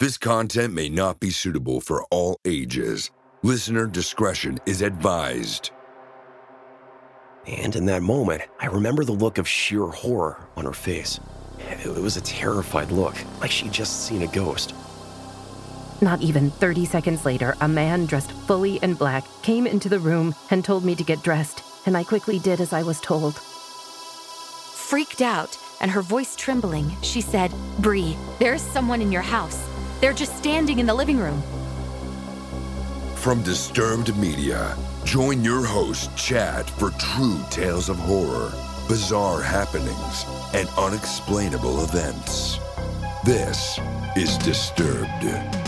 This content may not be suitable for all ages. Listener discretion is advised. And in that moment, I remember the look of sheer horror on her face. It was a terrified look, like she'd just seen a ghost. Not even 30 seconds later, a man dressed fully in black came into the room and told me to get dressed, and I quickly did as I was told. Freaked out and her voice trembling, she said, Bree, there's someone in your house. They're just standing in the living room. From Disturbed Media, join your host, Chad, for true tales of horror, bizarre happenings, and unexplainable events. This is Disturbed.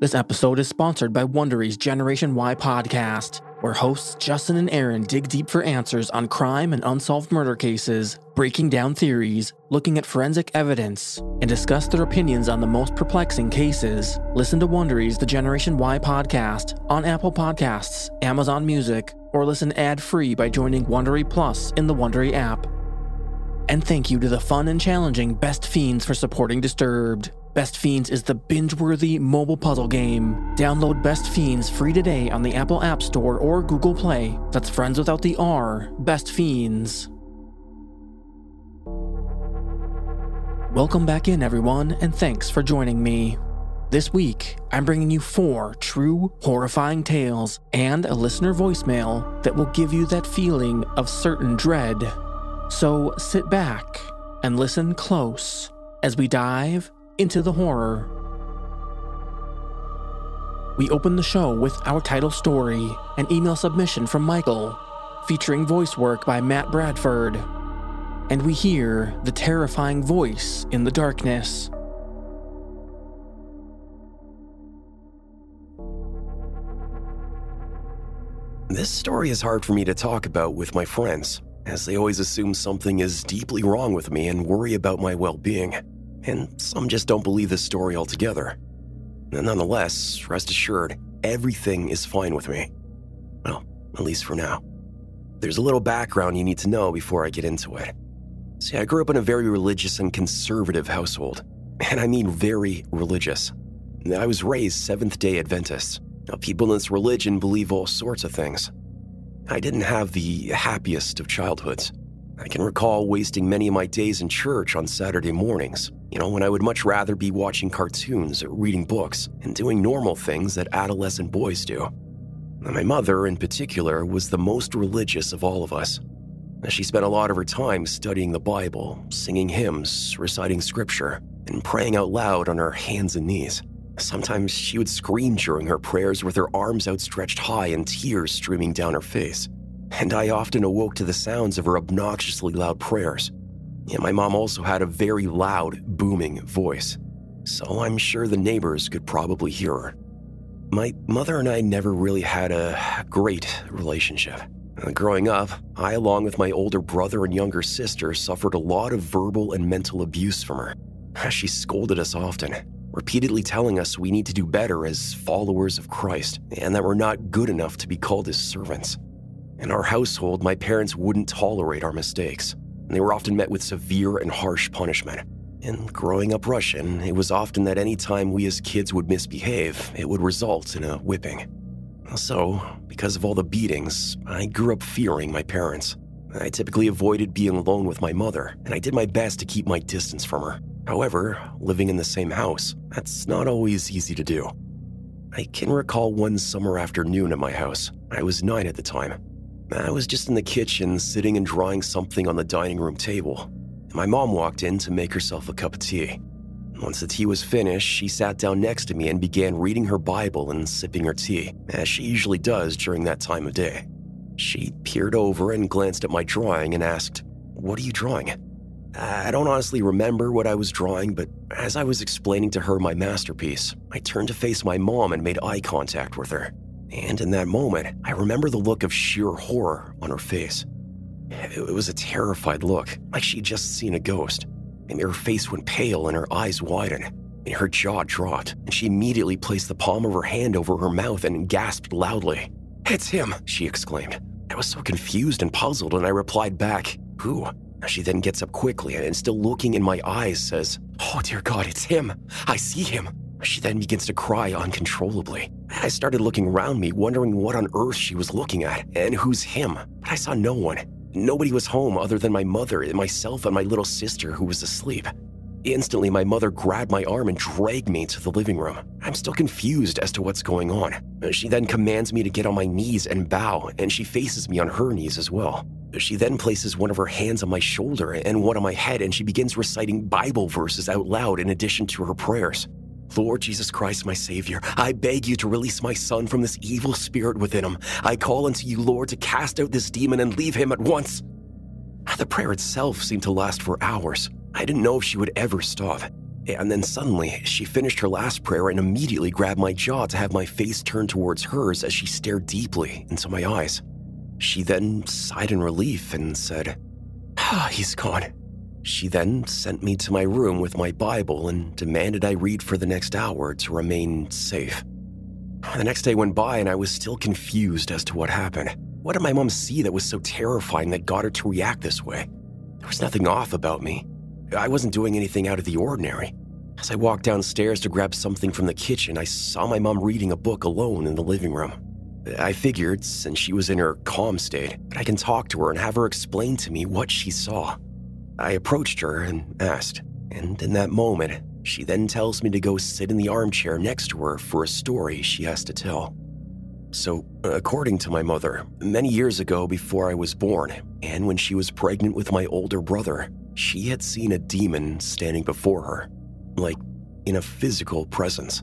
This episode is sponsored by Wondery's Generation Why podcast, where hosts Justin and Aaron dig deep for answers on crime and unsolved murder cases, breaking down theories, looking at forensic evidence, and discuss their opinions on the most perplexing cases. Listen to Wondery's The Generation Why podcast on Apple Podcasts, Amazon Music, or listen ad-free by joining Wondery Plus in the Wondery app. And thank you to the fun and challenging Best Fiends for supporting Disturbed. Best Fiends is the binge worthy mobile puzzle game. Download Best Fiends free today on the Apple App Store or Google Play. That's friends without the R. Best Fiends. Welcome back in, everyone, and thanks for joining me. This week, I'm bringing you four true, horrifying tales and a listener voicemail that will give you that feeling of certain dread. So sit back and listen close as we dive into the horror. We open the show with our title story, an email submission from Michael, featuring voice work by Matt Bradford. And we hear the terrifying voice in the darkness. This story is hard for me to talk about with my friends, as they always assume something is deeply wrong with me and worry about my well being. And some just don't believe this story altogether. Nonetheless, rest assured, everything is fine with me. Well, at least for now. There's a little background you need to know before I get into it. See, I grew up in a very religious and conservative household. And I mean very religious. I was raised Seventh day Adventist. Now, people in this religion believe all sorts of things. I didn't have the happiest of childhoods. I can recall wasting many of my days in church on Saturday mornings, you know, when I would much rather be watching cartoons, or reading books, and doing normal things that adolescent boys do. My mother, in particular, was the most religious of all of us. She spent a lot of her time studying the Bible, singing hymns, reciting scripture, and praying out loud on her hands and knees. Sometimes she would scream during her prayers with her arms outstretched high and tears streaming down her face and I often awoke to the sounds of her obnoxiously loud prayers. And my mom also had a very loud, booming voice, so I'm sure the neighbors could probably hear her. My mother and I never really had a great relationship. Growing up, I, along with my older brother and younger sister, suffered a lot of verbal and mental abuse from her. She scolded us often, repeatedly telling us we need to do better as followers of Christ and that we're not good enough to be called his servants. In our household, my parents wouldn't tolerate our mistakes, and they were often met with severe and harsh punishment. And growing up Russian, it was often that any time we as kids would misbehave, it would result in a whipping. So, because of all the beatings, I grew up fearing my parents. I typically avoided being alone with my mother, and I did my best to keep my distance from her. However, living in the same house, that's not always easy to do. I can recall one summer afternoon at my house. I was nine at the time. I was just in the kitchen, sitting and drawing something on the dining room table. My mom walked in to make herself a cup of tea. Once the tea was finished, she sat down next to me and began reading her Bible and sipping her tea, as she usually does during that time of day. She peered over and glanced at my drawing and asked, What are you drawing? I don't honestly remember what I was drawing, but as I was explaining to her my masterpiece, I turned to face my mom and made eye contact with her. And in that moment, I remember the look of sheer horror on her face. It was a terrified look, like she'd just seen a ghost. And her face went pale and her eyes widened. And her jaw dropped, and she immediately placed the palm of her hand over her mouth and gasped loudly. It's him, she exclaimed. I was so confused and puzzled, and I replied back, Who? She then gets up quickly and, still looking in my eyes, says, Oh, dear God, it's him. I see him. She then begins to cry uncontrollably. I started looking around me, wondering what on earth she was looking at and who's him. But I saw no one. Nobody was home other than my mother, and myself, and my little sister who was asleep. Instantly, my mother grabbed my arm and dragged me to the living room. I'm still confused as to what's going on. She then commands me to get on my knees and bow, and she faces me on her knees as well. She then places one of her hands on my shoulder and one on my head, and she begins reciting Bible verses out loud in addition to her prayers. Lord Jesus Christ, my Savior, I beg you to release my son from this evil spirit within him. I call unto you, Lord, to cast out this demon and leave him at once. The prayer itself seemed to last for hours. I didn't know if she would ever stop. And then suddenly, she finished her last prayer and immediately grabbed my jaw to have my face turned towards hers as she stared deeply into my eyes. She then sighed in relief and said, Ah, he's gone. She then sent me to my room with my Bible and demanded I read for the next hour to remain safe. The next day went by and I was still confused as to what happened. What did my mom see that was so terrifying that got her to react this way? There was nothing off about me. I wasn't doing anything out of the ordinary. As I walked downstairs to grab something from the kitchen, I saw my mom reading a book alone in the living room. I figured, since she was in her calm state, that I can talk to her and have her explain to me what she saw. I approached her and asked, and in that moment, she then tells me to go sit in the armchair next to her for a story she has to tell. So, according to my mother, many years ago before I was born, and when she was pregnant with my older brother, she had seen a demon standing before her, like in a physical presence.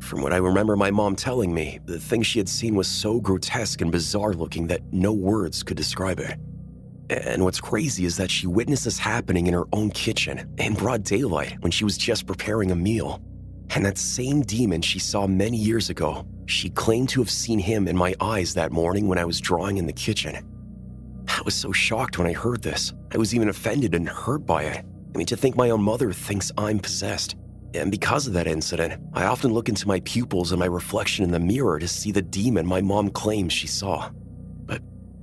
From what I remember my mom telling me, the thing she had seen was so grotesque and bizarre looking that no words could describe it. And what's crazy is that she witnessed this happening in her own kitchen in broad daylight when she was just preparing a meal. And that same demon she saw many years ago, she claimed to have seen him in my eyes that morning when I was drawing in the kitchen. I was so shocked when I heard this. I was even offended and hurt by it. I mean, to think my own mother thinks I'm possessed. And because of that incident, I often look into my pupils and my reflection in the mirror to see the demon my mom claims she saw.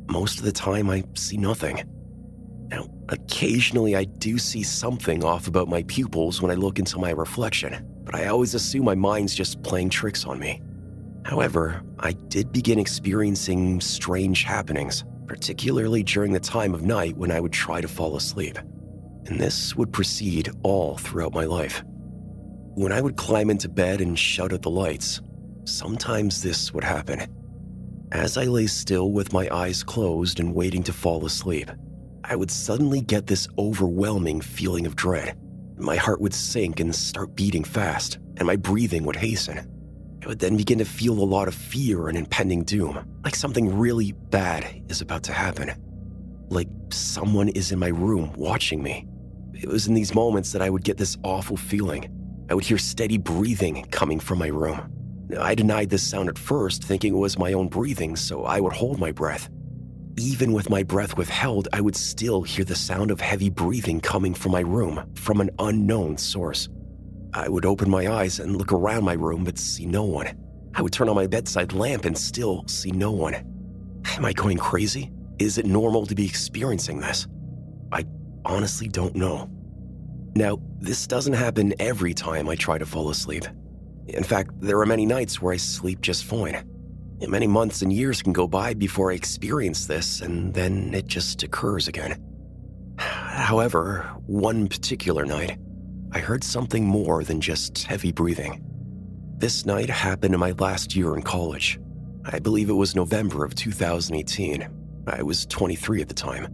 Most of the time, I see nothing. Now, occasionally I do see something off about my pupils when I look into my reflection, but I always assume my mind's just playing tricks on me. However, I did begin experiencing strange happenings, particularly during the time of night when I would try to fall asleep. And this would proceed all throughout my life. When I would climb into bed and shut out the lights, sometimes this would happen. As I lay still with my eyes closed and waiting to fall asleep, I would suddenly get this overwhelming feeling of dread. My heart would sink and start beating fast, and my breathing would hasten. I would then begin to feel a lot of fear and impending doom, like something really bad is about to happen. Like someone is in my room watching me. It was in these moments that I would get this awful feeling, I would hear steady breathing coming from my room. I denied this sound at first, thinking it was my own breathing, so I would hold my breath. Even with my breath withheld, I would still hear the sound of heavy breathing coming from my room from an unknown source. I would open my eyes and look around my room but see no one. I would turn on my bedside lamp and still see no one. Am I going crazy? Is it normal to be experiencing this? I honestly don't know. Now, this doesn't happen every time I try to fall asleep. In fact, there are many nights where I sleep just fine. Many months and years can go by before I experience this, and then it just occurs again. However, one particular night, I heard something more than just heavy breathing. This night happened in my last year in college. I believe it was November of 2018. I was 23 at the time.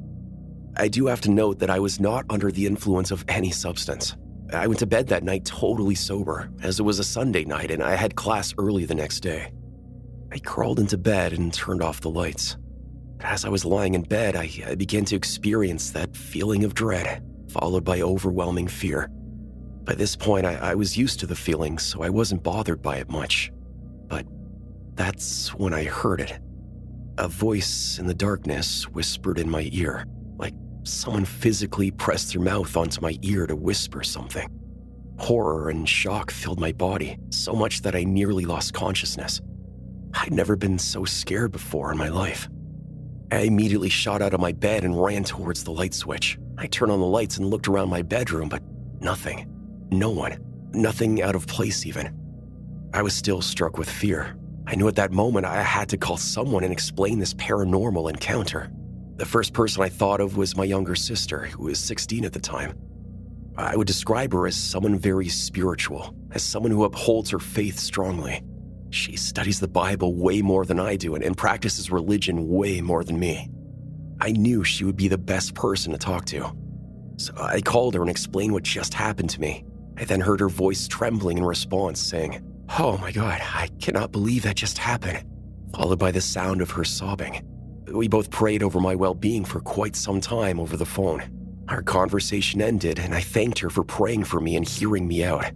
I do have to note that I was not under the influence of any substance. I went to bed that night totally sober, as it was a Sunday night and I had class early the next day. I crawled into bed and turned off the lights. As I was lying in bed, I, I began to experience that feeling of dread, followed by overwhelming fear. By this point, I, I was used to the feeling, so I wasn't bothered by it much. But that's when I heard it. A voice in the darkness whispered in my ear, someone physically pressed their mouth onto my ear to whisper something. Horror and shock filled my body, so much that I nearly lost consciousness. I'd never been so scared before in my life. I immediately shot out of my bed and ran towards the light switch. I turned on the lights and looked around my bedroom, but nothing. No one. Nothing out of place, even. I was still struck with fear. I knew at that moment I had to call someone and explain this paranormal encounter. The first person I thought of was my younger sister, who was 16 at the time. I would describe her as someone very spiritual, as someone who upholds her faith strongly. She studies the Bible way more than I do and, and practices religion way more than me. I knew she would be the best person to talk to. So I called her and explained what just happened to me. I then heard her voice trembling in response, saying, Oh my god, I cannot believe that just happened, followed by the sound of her sobbing. We both prayed over my well being for quite some time over the phone. Our conversation ended, and I thanked her for praying for me and hearing me out.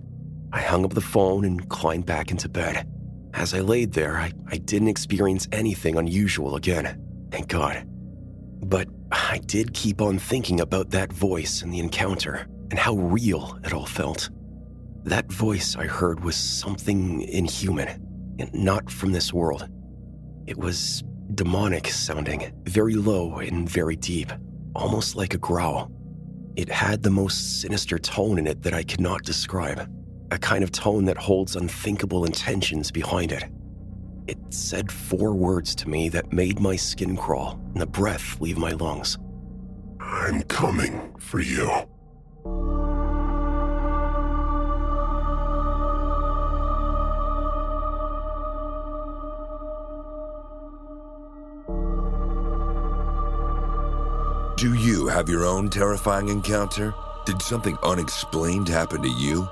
I hung up the phone and climbed back into bed. As I laid there, I, I didn't experience anything unusual again. Thank God. But I did keep on thinking about that voice and the encounter and how real it all felt. That voice I heard was something inhuman and not from this world. It was demonic sounding, very low and very deep, almost like a growl. It had the most sinister tone in it that I cannot describe, a kind of tone that holds unthinkable intentions behind it. It said four words to me that made my skin crawl and the breath leave my lungs. I'm coming for you. Do you have your own terrifying encounter? Did something unexplained happen to you?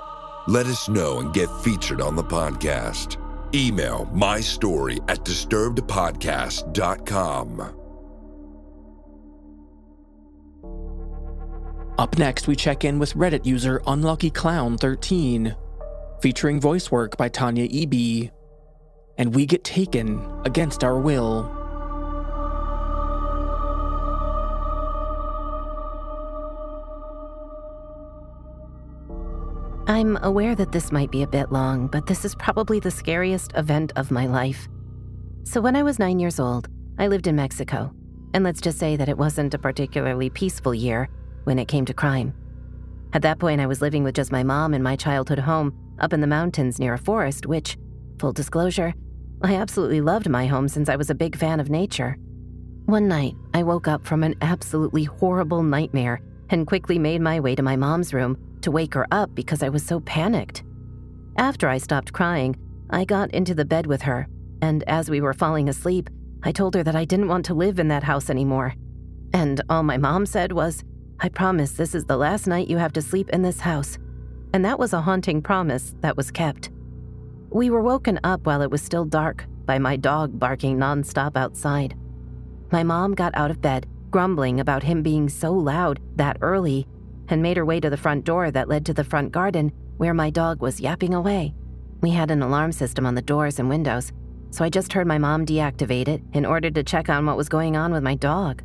Let us know and get featured on the podcast. Email my story at disturbedpodcast.com. Up next, we check in with Reddit user UnluckyClown13, featuring voice work by Tanya Eby And we get taken against our will. I'm aware that this might be a bit long, but this is probably the scariest event of my life. So, when I was nine years old, I lived in Mexico. And let's just say that it wasn't a particularly peaceful year when it came to crime. At that point, I was living with just my mom in my childhood home up in the mountains near a forest, which, full disclosure, I absolutely loved my home since I was a big fan of nature. One night, I woke up from an absolutely horrible nightmare and quickly made my way to my mom's room to wake her up because I was so panicked. After I stopped crying, I got into the bed with her, and as we were falling asleep, I told her that I didn't want to live in that house anymore. And all my mom said was, I promise this is the last night you have to sleep in this house. And that was a haunting promise that was kept. We were woken up while it was still dark by my dog barking nonstop outside. My mom got out of bed, grumbling about him being so loud that early and made her way to the front door that led to the front garden where my dog was yapping away. We had an alarm system on the doors and windows, so I just heard my mom deactivate it in order to check on what was going on with my dog.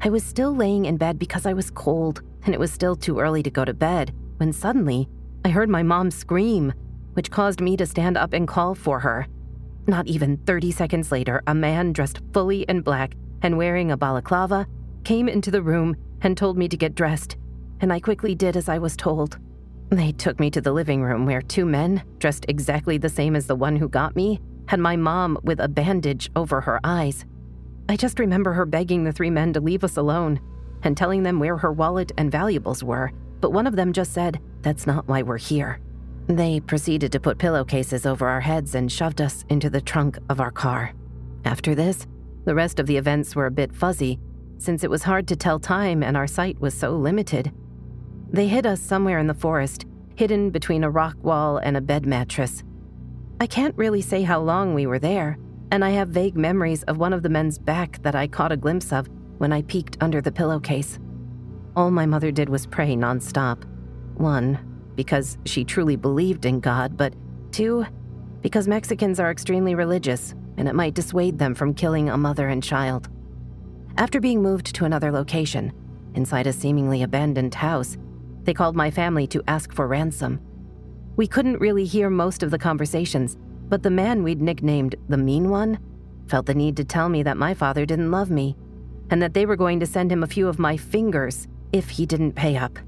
I was still laying in bed because I was cold, and it was still too early to go to bed when suddenly I heard my mom scream, which caused me to stand up and call for her. Not even 30 seconds later, a man dressed fully in black and wearing a balaclava came into the room and told me to get dressed and I quickly did as I was told. They took me to the living room where two men, dressed exactly the same as the one who got me, had my mom with a bandage over her eyes. I just remember her begging the three men to leave us alone and telling them where her wallet and valuables were, but one of them just said, That's not why we're here. They proceeded to put pillowcases over our heads and shoved us into the trunk of our car. After this, the rest of the events were a bit fuzzy, since it was hard to tell time and our sight was so limited. They hid us somewhere in the forest, hidden between a rock wall and a bed mattress. I can't really say how long we were there, and I have vague memories of one of the men's back that I caught a glimpse of when I peeked under the pillowcase. All my mother did was pray nonstop. One, because she truly believed in God, but two, because Mexicans are extremely religious and it might dissuade them from killing a mother and child. After being moved to another location, inside a seemingly abandoned house, they called my family to ask for ransom. We couldn't really hear most of the conversations, but the man we'd nicknamed the Mean One felt the need to tell me that my father didn't love me and that they were going to send him a few of my fingers if he didn't pay up.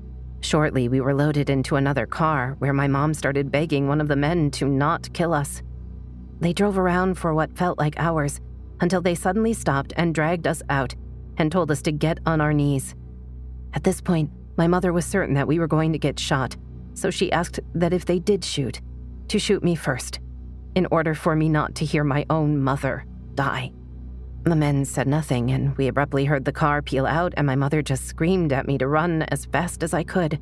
Shortly, we were loaded into another car where my mom started begging one of the men to not kill us. They drove around for what felt like hours until they suddenly stopped and dragged us out and told us to get on our knees. At this point, my mother was certain that we were going to get shot, so she asked that if they did shoot, to shoot me first, in order for me not to hear my own mother die. The men said nothing, and we abruptly heard the car peel out, and my mother just screamed at me to run as fast as I could.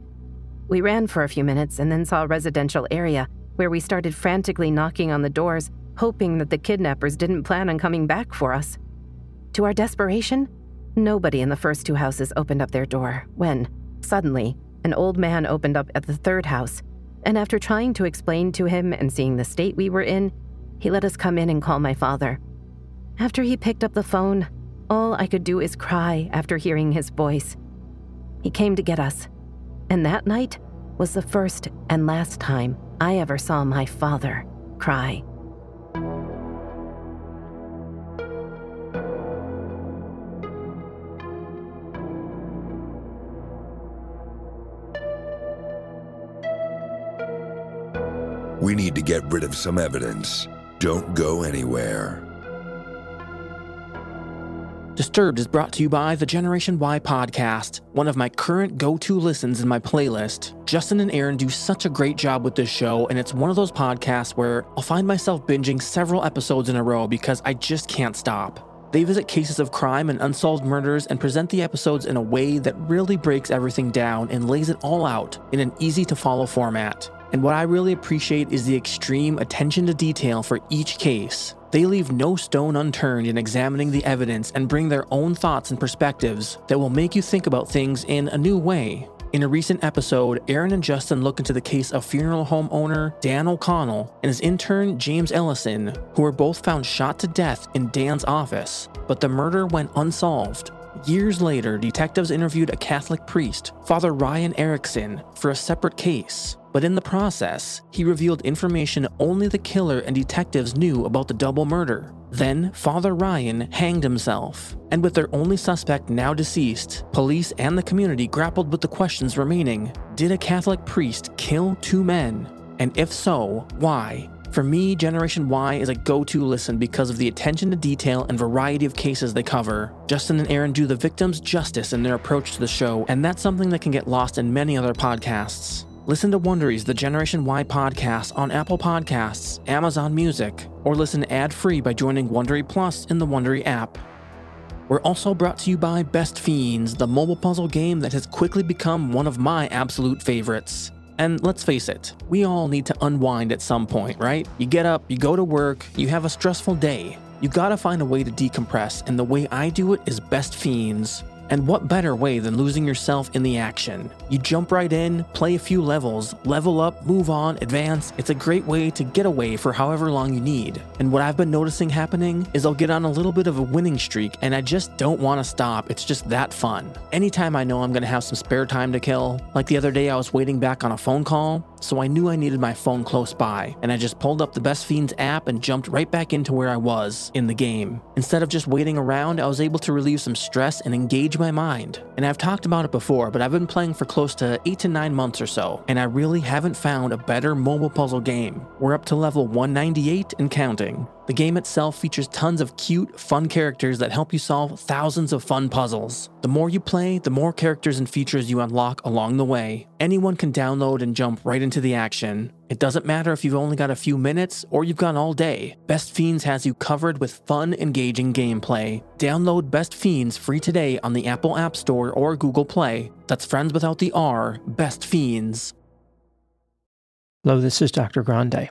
We ran for a few minutes and then saw a residential area where we started frantically knocking on the doors, hoping that the kidnappers didn't plan on coming back for us. To our desperation, nobody in the first two houses opened up their door when, suddenly, an old man opened up at the third house, and after trying to explain to him and seeing the state we were in, he let us come in and call my father. After he picked up the phone, all I could do is cry after hearing his voice. He came to get us, and that night was the first and last time I ever saw my father cry. We need to get rid of some evidence. Don't go anywhere. Disturbed is brought to you by the Generation Why podcast, one of my current go to listens in my playlist. Justin and Aaron do such a great job with this show, and it's one of those podcasts where I'll find myself binging several episodes in a row because I just can't stop. They visit cases of crime and unsolved murders and present the episodes in a way that really breaks everything down and lays it all out in an easy to follow format. And what I really appreciate is the extreme attention to detail for each case. They leave no stone unturned in examining the evidence and bring their own thoughts and perspectives that will make you think about things in a new way. In a recent episode, Aaron and Justin look into the case of funeral home owner Dan O'Connell and his intern James Ellison, who were both found shot to death in Dan's office, but the murder went unsolved. Years later, detectives interviewed a Catholic priest, Father Ryan Erickson, for a separate case. But in the process, he revealed information only the killer and detectives knew about the double murder. Then, Father Ryan hanged himself. And with their only suspect now deceased, police and the community grappled with the questions remaining Did a Catholic priest kill two men? And if so, why? For me, Generation Why is a go to listen because of the attention to detail and variety of cases they cover. Justin and Aaron do the victims justice in their approach to the show, and that's something that can get lost in many other podcasts. Listen to Wondery's The Generation Why podcast on Apple Podcasts, Amazon Music, or listen ad free by joining Wondery Plus in the Wondery app. We're also brought to you by Best Fiends, the mobile puzzle game that has quickly become one of my absolute favorites. And let's face it, we all need to unwind at some point, right? You get up, you go to work, you have a stressful day. You gotta find a way to decompress, and the way I do it is Best Fiends. And what better way than losing yourself in the action? You jump right in, play a few levels, level up, move on, advance. It's a great way to get away for however long you need. And what I've been noticing happening is I'll get on a little bit of a winning streak and I just don't want to stop. It's just that fun. Anytime I know I'm going to have some spare time to kill, like the other day I was waiting back on a phone call, so I knew I needed my phone close by, and I just pulled up the Best Fiends app and jumped right back into where I was in the game. Instead of just waiting around, I was able to relieve some stress and engage my mind. And I've talked about it before, but I've been playing for close to 8 to 9 months or so, and I really haven't found a better mobile puzzle game. We're up to level 198 and counting. The game itself features tons of cute, fun characters that help you solve thousands of fun puzzles. The more you play, the more characters and features you unlock along the way. Anyone can download and jump right into the action. It doesn't matter if you've only got a few minutes or you've got all day. Best Fiends has you covered with fun, engaging gameplay. Download Best Fiends free today on the Apple App Store or Google Play. That's friends without the R, Best Fiends. Hello, this is Dr. Grande,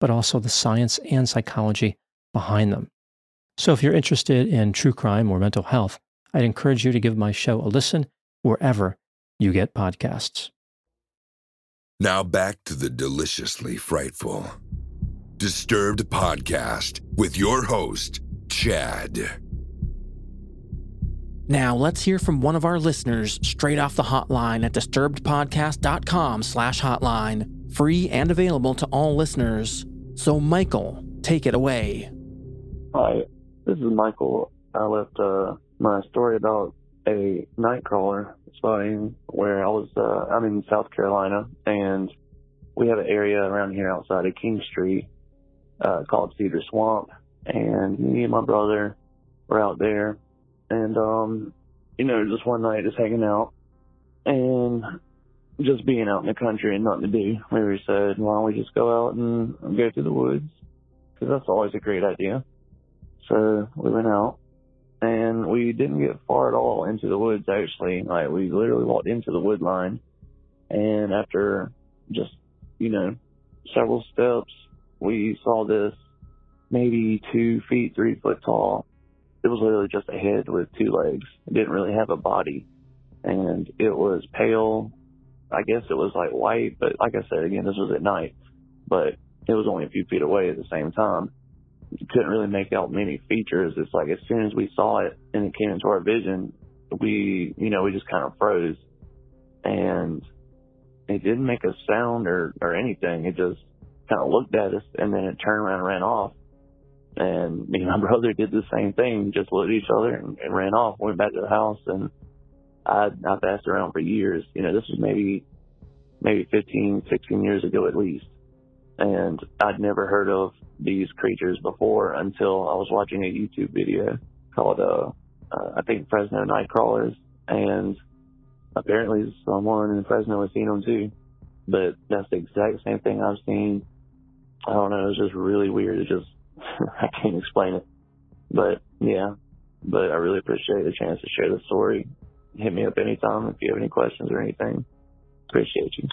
but also the science and psychology behind them. So if you're interested in true crime or mental health, I'd encourage you to give my show a listen wherever you get podcasts. Now back to the deliciously frightful Disturbed Podcast with your host, Chad. Now let's hear from one of our listeners straight off the hotline at disturbedpodcast.com slash hotline. Free and available to all listeners. So Michael, take it away. Hi, this is Michael. I left uh, my story about a nightcrawler spotting where I was, uh, I'm in South Carolina and we have an area around here outside of Kingstree, uh, called Cedar Swamp. And me and my brother were out there and, um, you know, just one night just hanging out and just being out in the country and nothing to do. We said, why don't we just go out and go through the woods? Cause that's always a great idea. So we went out and we didn't get far at all into the woods actually. Like we literally walked into the wood line and after just, you know, several steps, we saw this maybe two feet, three foot tall. It was literally just a head with two legs. It didn't really have a body and it was pale. I guess it was like white, but like I said, again, this was at night, but it was only a few feet away at the same time couldn't really make out many features. It's like as soon as we saw it and it came into our vision, we, you know, we just kind of froze and it didn't make a sound or, or anything. It just kind of looked at us and then it turned around and ran off. And me and my brother did the same thing, just looked at each other and, and ran off, went back to the house and I, I've asked around for years. You know, this was maybe, maybe 15, 16 years ago at least. And I'd never heard of these creatures before until I was watching a YouTube video called, uh, uh, I think Fresno Nightcrawlers, and apparently someone in Fresno has seen them too. But that's the exact same thing I've seen. I don't know, it's just really weird. It just, I can't explain it. But yeah, but I really appreciate the chance to share the story. Hit me up anytime if you have any questions or anything. Appreciate you.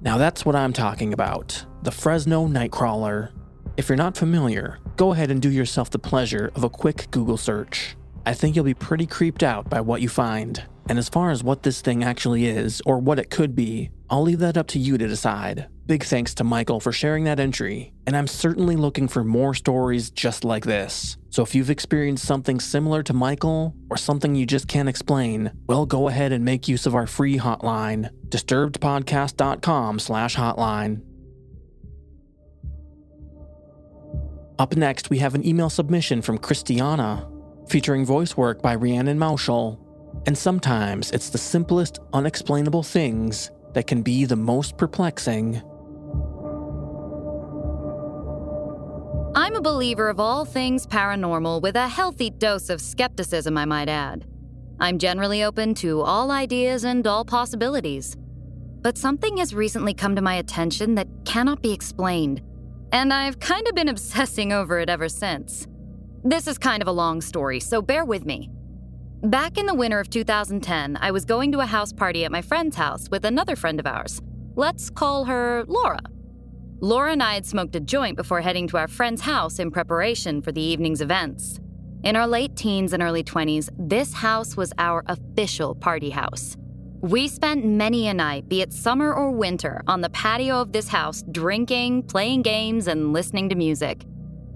Now that's what I'm talking about the Fresno Nightcrawler. If you're not familiar, go ahead and do yourself the pleasure of a quick Google search. I think you'll be pretty creeped out by what you find. And as far as what this thing actually is, or what it could be, I'll leave that up to you to decide. Big thanks to Michael for sharing that entry, and I'm certainly looking for more stories just like this. So if you've experienced something similar to Michael, or something you just can't explain, well go ahead and make use of our free hotline, disturbedpodcast.com slash hotline. Up next, we have an email submission from Christiana, featuring voice work by Rhiannon Moushall. And sometimes it's the simplest, unexplainable things that can be the most perplexing. I'm a believer of all things paranormal with a healthy dose of skepticism, I might add. I'm generally open to all ideas and all possibilities. But something has recently come to my attention that cannot be explained, and I've kind of been obsessing over it ever since. This is kind of a long story, so bear with me. Back in the winter of 2010, I was going to a house party at my friend's house with another friend of ours. Let's call her Laura. Laura and I had smoked a joint before heading to our friend's house in preparation for the evening's events. In our late teens and early 20s, this house was our official party house. We spent many a night, be it summer or winter, on the patio of this house, drinking, playing games, and listening to music.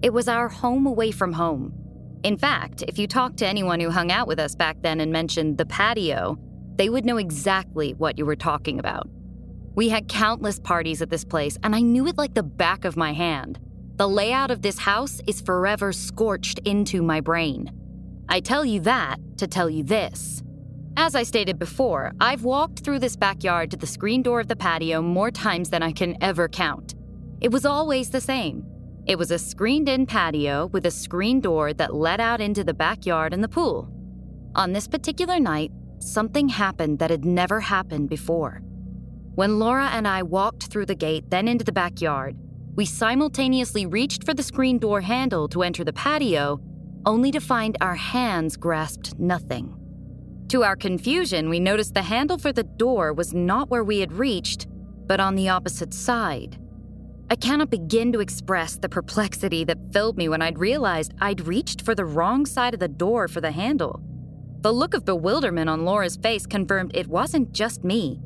It was our home away from home. In fact, if you talked to anyone who hung out with us back then and mentioned the patio, they would know exactly what you were talking about. We had countless parties at this place, and I knew it like the back of my hand. The layout of this house is forever scorched into my brain. I tell you that to tell you this. As I stated before, I've walked through this backyard to the screen door of the patio more times than I can ever count. It was always the same it was a screened in patio with a screen door that led out into the backyard and the pool. On this particular night, something happened that had never happened before. When Laura and I walked through the gate, then into the backyard, we simultaneously reached for the screen door handle to enter the patio, only to find our hands grasped nothing. To our confusion, we noticed the handle for the door was not where we had reached, but on the opposite side. I cannot begin to express the perplexity that filled me when I'd realized I'd reached for the wrong side of the door for the handle. The look of bewilderment on Laura's face confirmed it wasn't just me.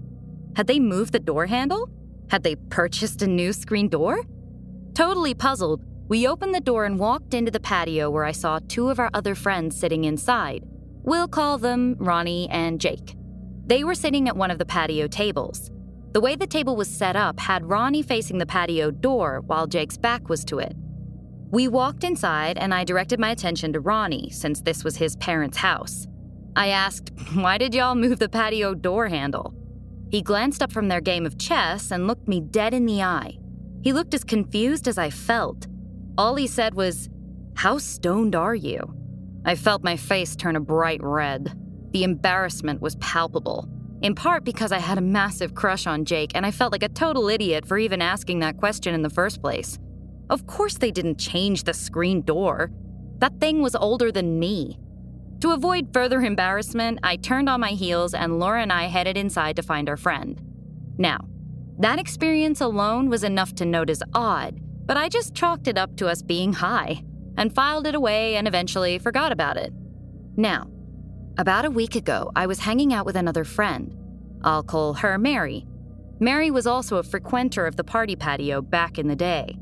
Had they moved the door handle? Had they purchased a new screen door? Totally puzzled, we opened the door and walked into the patio where I saw two of our other friends sitting inside. We'll call them Ronnie and Jake. They were sitting at one of the patio tables. The way the table was set up had Ronnie facing the patio door while Jake's back was to it. We walked inside and I directed my attention to Ronnie since this was his parents' house. I asked, Why did y'all move the patio door handle? He glanced up from their game of chess and looked me dead in the eye. He looked as confused as I felt. All he said was, How stoned are you? I felt my face turn a bright red. The embarrassment was palpable in part because I had a massive crush on Jake and I felt like a total idiot for even asking that question in the first place. Of course, they didn't change the screen door. That thing was older than me. To avoid further embarrassment, I turned on my heels and Laura and I headed inside to find our friend. Now, that experience alone was enough to note as odd, but I just chalked it up to us being high and filed it away and eventually forgot about it. Now, about a week ago, I was hanging out with another friend. I'll call her Mary. Mary was also a frequenter of the party patio back in the day.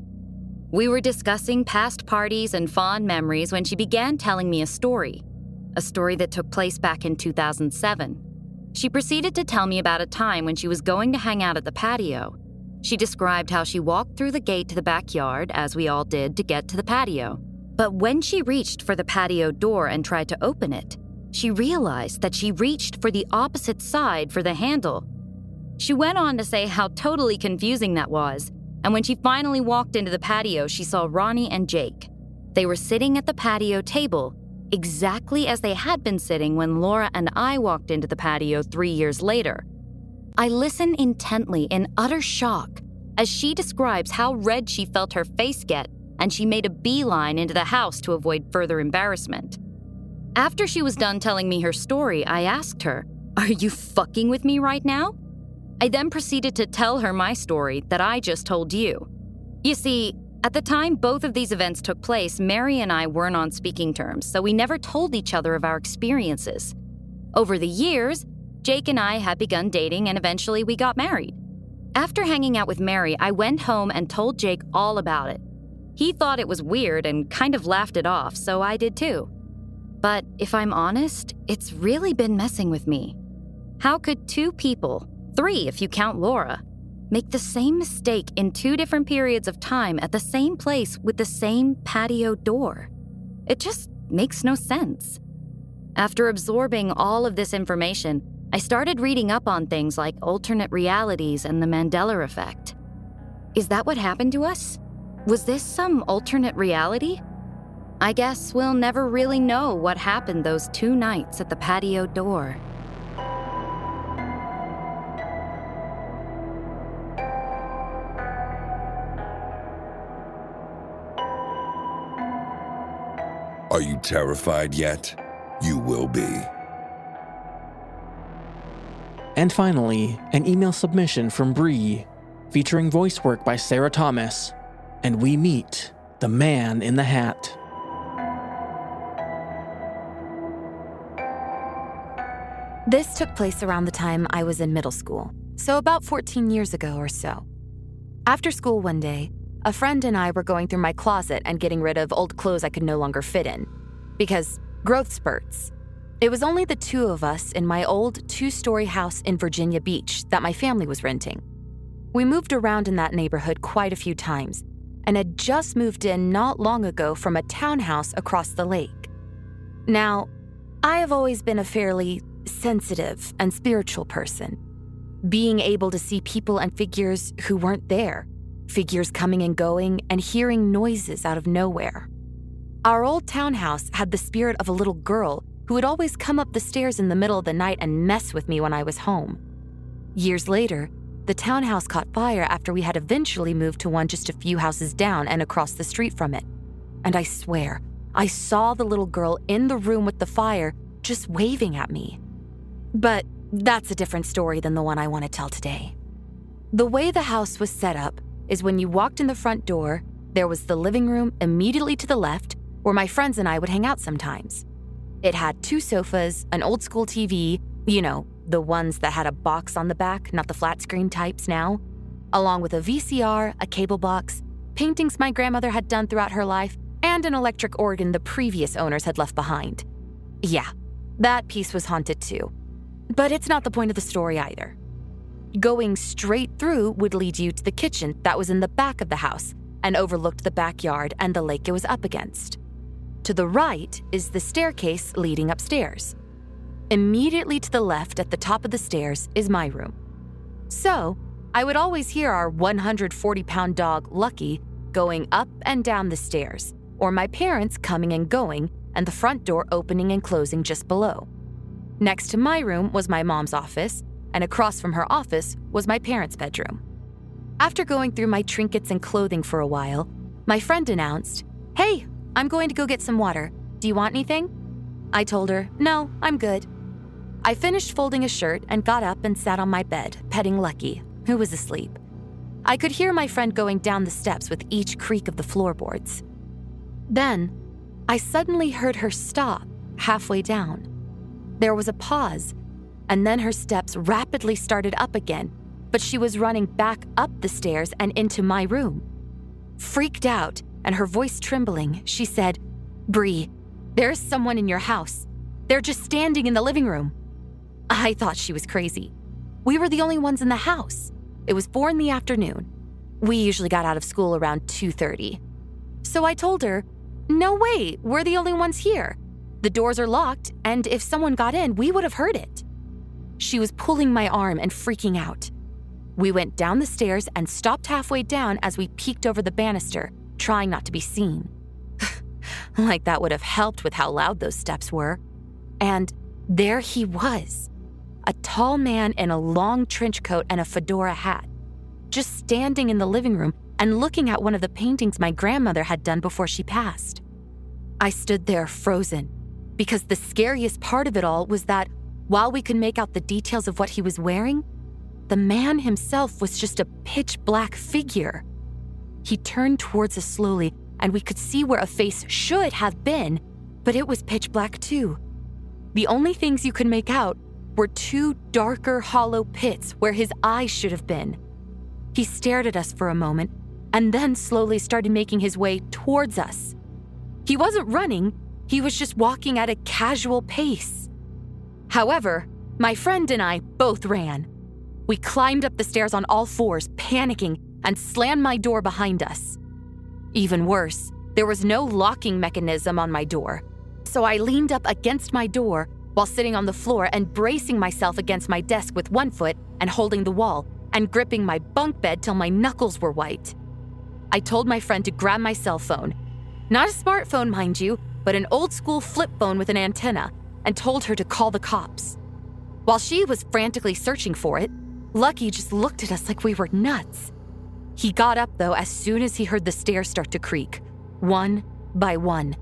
We were discussing past parties and fond memories when she began telling me a story, a story that took place back in 2007. She proceeded to tell me about a time when she was going to hang out at the patio. She described how she walked through the gate to the backyard, as we all did, to get to the patio. But when she reached for the patio door and tried to open it, she realized that she reached for the opposite side for the handle. She went on to say how totally confusing that was, and when she finally walked into the patio, she saw Ronnie and Jake. They were sitting at the patio table, exactly as they had been sitting when Laura and I walked into the patio three years later. I listen intently in utter shock as she describes how red she felt her face get, and she made a beeline into the house to avoid further embarrassment. After she was done telling me her story, I asked her, Are you fucking with me right now? I then proceeded to tell her my story that I just told you. You see, at the time both of these events took place, Mary and I weren't on speaking terms, so we never told each other of our experiences. Over the years, Jake and I had begun dating and eventually we got married. After hanging out with Mary, I went home and told Jake all about it. He thought it was weird and kind of laughed it off, so I did too. But if I'm honest, it's really been messing with me. How could two people, three if you count Laura, make the same mistake in two different periods of time at the same place with the same patio door? It just makes no sense. After absorbing all of this information, I started reading up on things like alternate realities and the Mandela effect. Is that what happened to us? Was this some alternate reality? I guess we'll never really know what happened those two nights at the patio door. Are you terrified yet? You will be. And finally, an email submission from Bree, featuring voice work by Sarah Thomas. And we meet the man in the hat. This took place around the time I was in middle school, so about 14 years ago or so. After school one day, a friend and I were going through my closet and getting rid of old clothes I could no longer fit in. Because growth spurts. It was only the two of us in my old two story house in Virginia Beach that my family was renting. We moved around in that neighborhood quite a few times and had just moved in not long ago from a townhouse across the lake. Now, I have always been a fairly sensitive and spiritual person. Being able to see people and figures who weren't there, figures coming and going, and hearing noises out of nowhere. Our old townhouse had the spirit of a little girl who would always come up the stairs in the middle of the night and mess with me when I was home. Years later, the townhouse caught fire after we had eventually moved to one just a few houses down and across the street from it. And I swear, I saw the little girl in the room with the fire just waving at me. But that's a different story than the one I want to tell today. The way the house was set up is when you walked in the front door, there was the living room immediately to the left, where my friends and I would hang out sometimes. It had two sofas, an old school TV, you know, the ones that had a box on the back, not the flat screen types now, along with a VCR, a cable box, paintings my grandmother had done throughout her life, and an electric organ the previous owners had left behind. Yeah, that piece was haunted too. But it's not the point of the story either. Going straight through would lead you to the kitchen that was in the back of the house and overlooked the backyard and the lake it was up against. To the right is the staircase leading upstairs. Immediately to the left at the top of the stairs is my room. So, I would always hear our 140 pound dog, Lucky, going up and down the stairs, or my parents coming and going, and the front door opening and closing just below. Next to my room was my mom's office, and across from her office was my parents' bedroom. After going through my trinkets and clothing for a while, my friend announced, Hey, I'm going to go get some water. Do you want anything? I told her, No, I'm good. I finished folding a shirt and got up and sat on my bed, petting Lucky, who was asleep. I could hear my friend going down the steps with each creak of the floorboards. Then, I suddenly heard her stop halfway down. There was a pause, and then her steps rapidly started up again, but she was running back up the stairs and into my room. Freaked out and her voice trembling, she said, Bree, there's someone in your house. They're just standing in the living room. I thought she was crazy. We were the only ones in the house. It was 4 in the afternoon. We usually got out of school around 2:30. So I told her, "No way, we're the only ones here. The doors are locked, and if someone got in, we would have heard it." She was pulling my arm and freaking out. We went down the stairs and stopped halfway down as we peeked over the banister, trying not to be seen. like that would have helped with how loud those steps were. And there he was a tall man in a long trench coat and a fedora hat, just standing in the living room and looking at one of the paintings my grandmother had done before she passed. I stood there frozen because the scariest part of it all was that while we could make out the details of what he was wearing, the man himself was just a pitch black figure. He turned towards us slowly, and we could see where a face should have been, but it was pitch black too. The only things you could make out were two darker, hollow pits where his eyes should have been. He stared at us for a moment and then slowly started making his way towards us. He wasn't running, he was just walking at a casual pace. However, my friend and I both ran. We climbed up the stairs on all fours, panicking, and slammed my door behind us. Even worse, there was no locking mechanism on my door, so I leaned up against my door while sitting on the floor and bracing myself against my desk with one foot and holding the wall and gripping my bunk bed till my knuckles were white. I told my friend to grab my cell phone. Not a smartphone, mind you, but an old school flip phone with an antenna, and told her to call the cops. While she was frantically searching for it, Lucky just looked at us like we were nuts. He got up, though, as soon as he heard the stairs start to creak, one by one.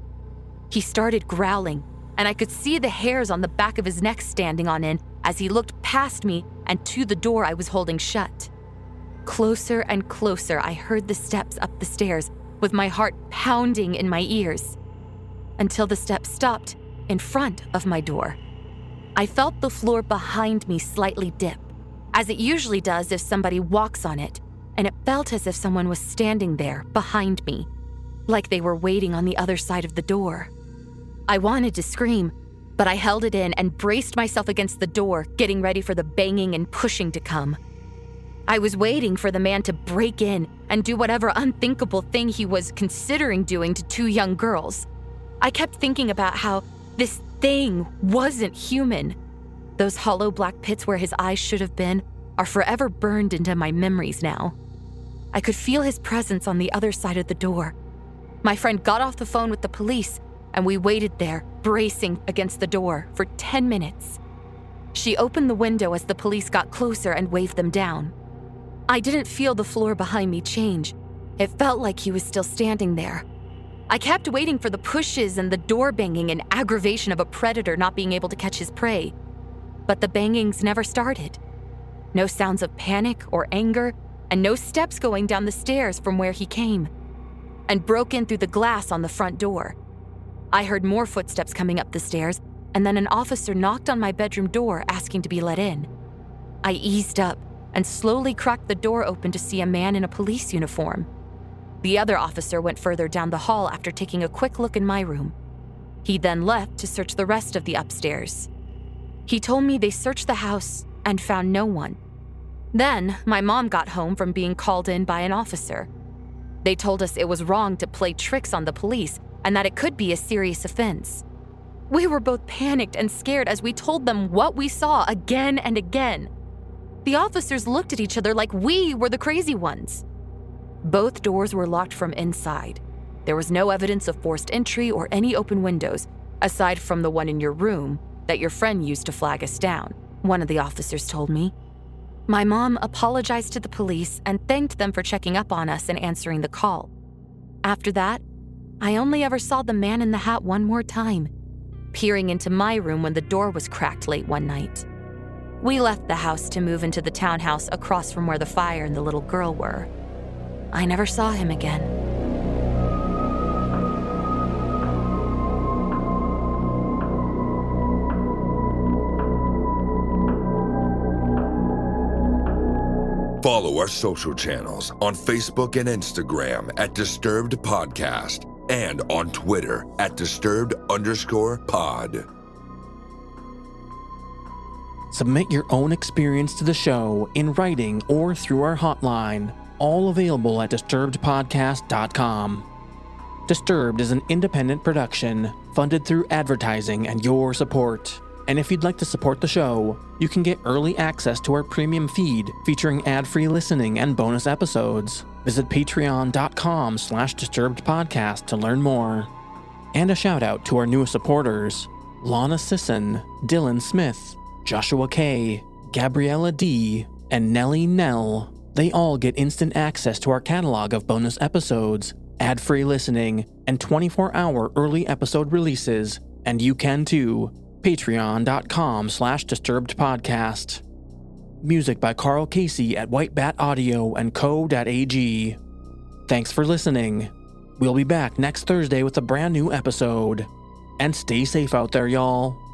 He started growling and I could see the hairs on the back of his neck standing on end as he looked past me and to the door I was holding shut. Closer and closer, I heard the steps up the stairs, with my heart pounding in my ears, until the steps stopped in front of my door. I felt the floor behind me slightly dip, as it usually does if somebody walks on it, and it felt as if someone was standing there behind me, like they were waiting on the other side of the door. I wanted to scream, but I held it in and braced myself against the door, getting ready for the banging and pushing to come. I was waiting for the man to break in and do whatever unthinkable thing he was considering doing to two young girls. I kept thinking about how this thing wasn't human. Those hollow black pits where his eyes should have been are forever burned into my memories now. I could feel his presence on the other side of the door. My friend got off the phone with the police and we waited there, bracing against the door, for 10 minutes. She opened the window as the police got closer and waved them down. I didn't feel the floor behind me change. It felt like he was still standing there. I kept waiting for the pushes and the door banging and aggravation of a predator not being able to catch his prey. But the bangings never started. No sounds of panic or anger, and no steps going down the stairs from where he came. And broke in through the glass on the front door. I heard more footsteps coming up the stairs, and then an officer knocked on my bedroom door asking to be let in. I eased up and slowly cracked the door open to see a man in a police uniform. The other officer went further down the hall after taking a quick look in my room. He then left to search the rest of the upstairs. He told me they searched the house and found no one. Then, my mom got home from being called in by an officer. They told us it was wrong to play tricks on the police and that it could be a serious offense. We were both panicked and scared as we told them what we saw again and again. The officers looked at each other like we were the crazy ones. Both doors were locked from inside. There was no evidence of forced entry or any open windows, aside from the one in your room that your friend used to flag us down, one of the officers told me. My mom apologized to the police and thanked them for checking up on us and answering the call. After that, I only ever saw the man in the hat one more time, peering into my room when the door was cracked late one night. We left the house to move into the townhouse across from where the fire and the little girl were. I never saw him again. Follow our social channels on Facebook and Instagram at Disturbed Podcast and on Twitter at Disturbed underscore pod. Submit your own experience to the show in writing or through our hotline, all available at disturbedpodcast.com. Disturbed is an independent production funded through advertising and your support. And if you'd like to support the show, you can get early access to our premium feed featuring ad-free listening and bonus episodes. Visit patreon.com slash disturbedpodcast to learn more. And a shout out to our newest supporters, Lana Sisson, Dylan Smith, Joshua K, Gabriella D, and Nellie Nell. They all get instant access to our catalog of bonus episodes, ad-free listening, and 24-hour early episode releases. And you can too patreon.com slash disturbedpodcast. Music by Carl Casey at White Bat Audio and Co.ag. Thanks for listening. We'll be back next Thursday with a brand new episode. And stay safe out there, y'all.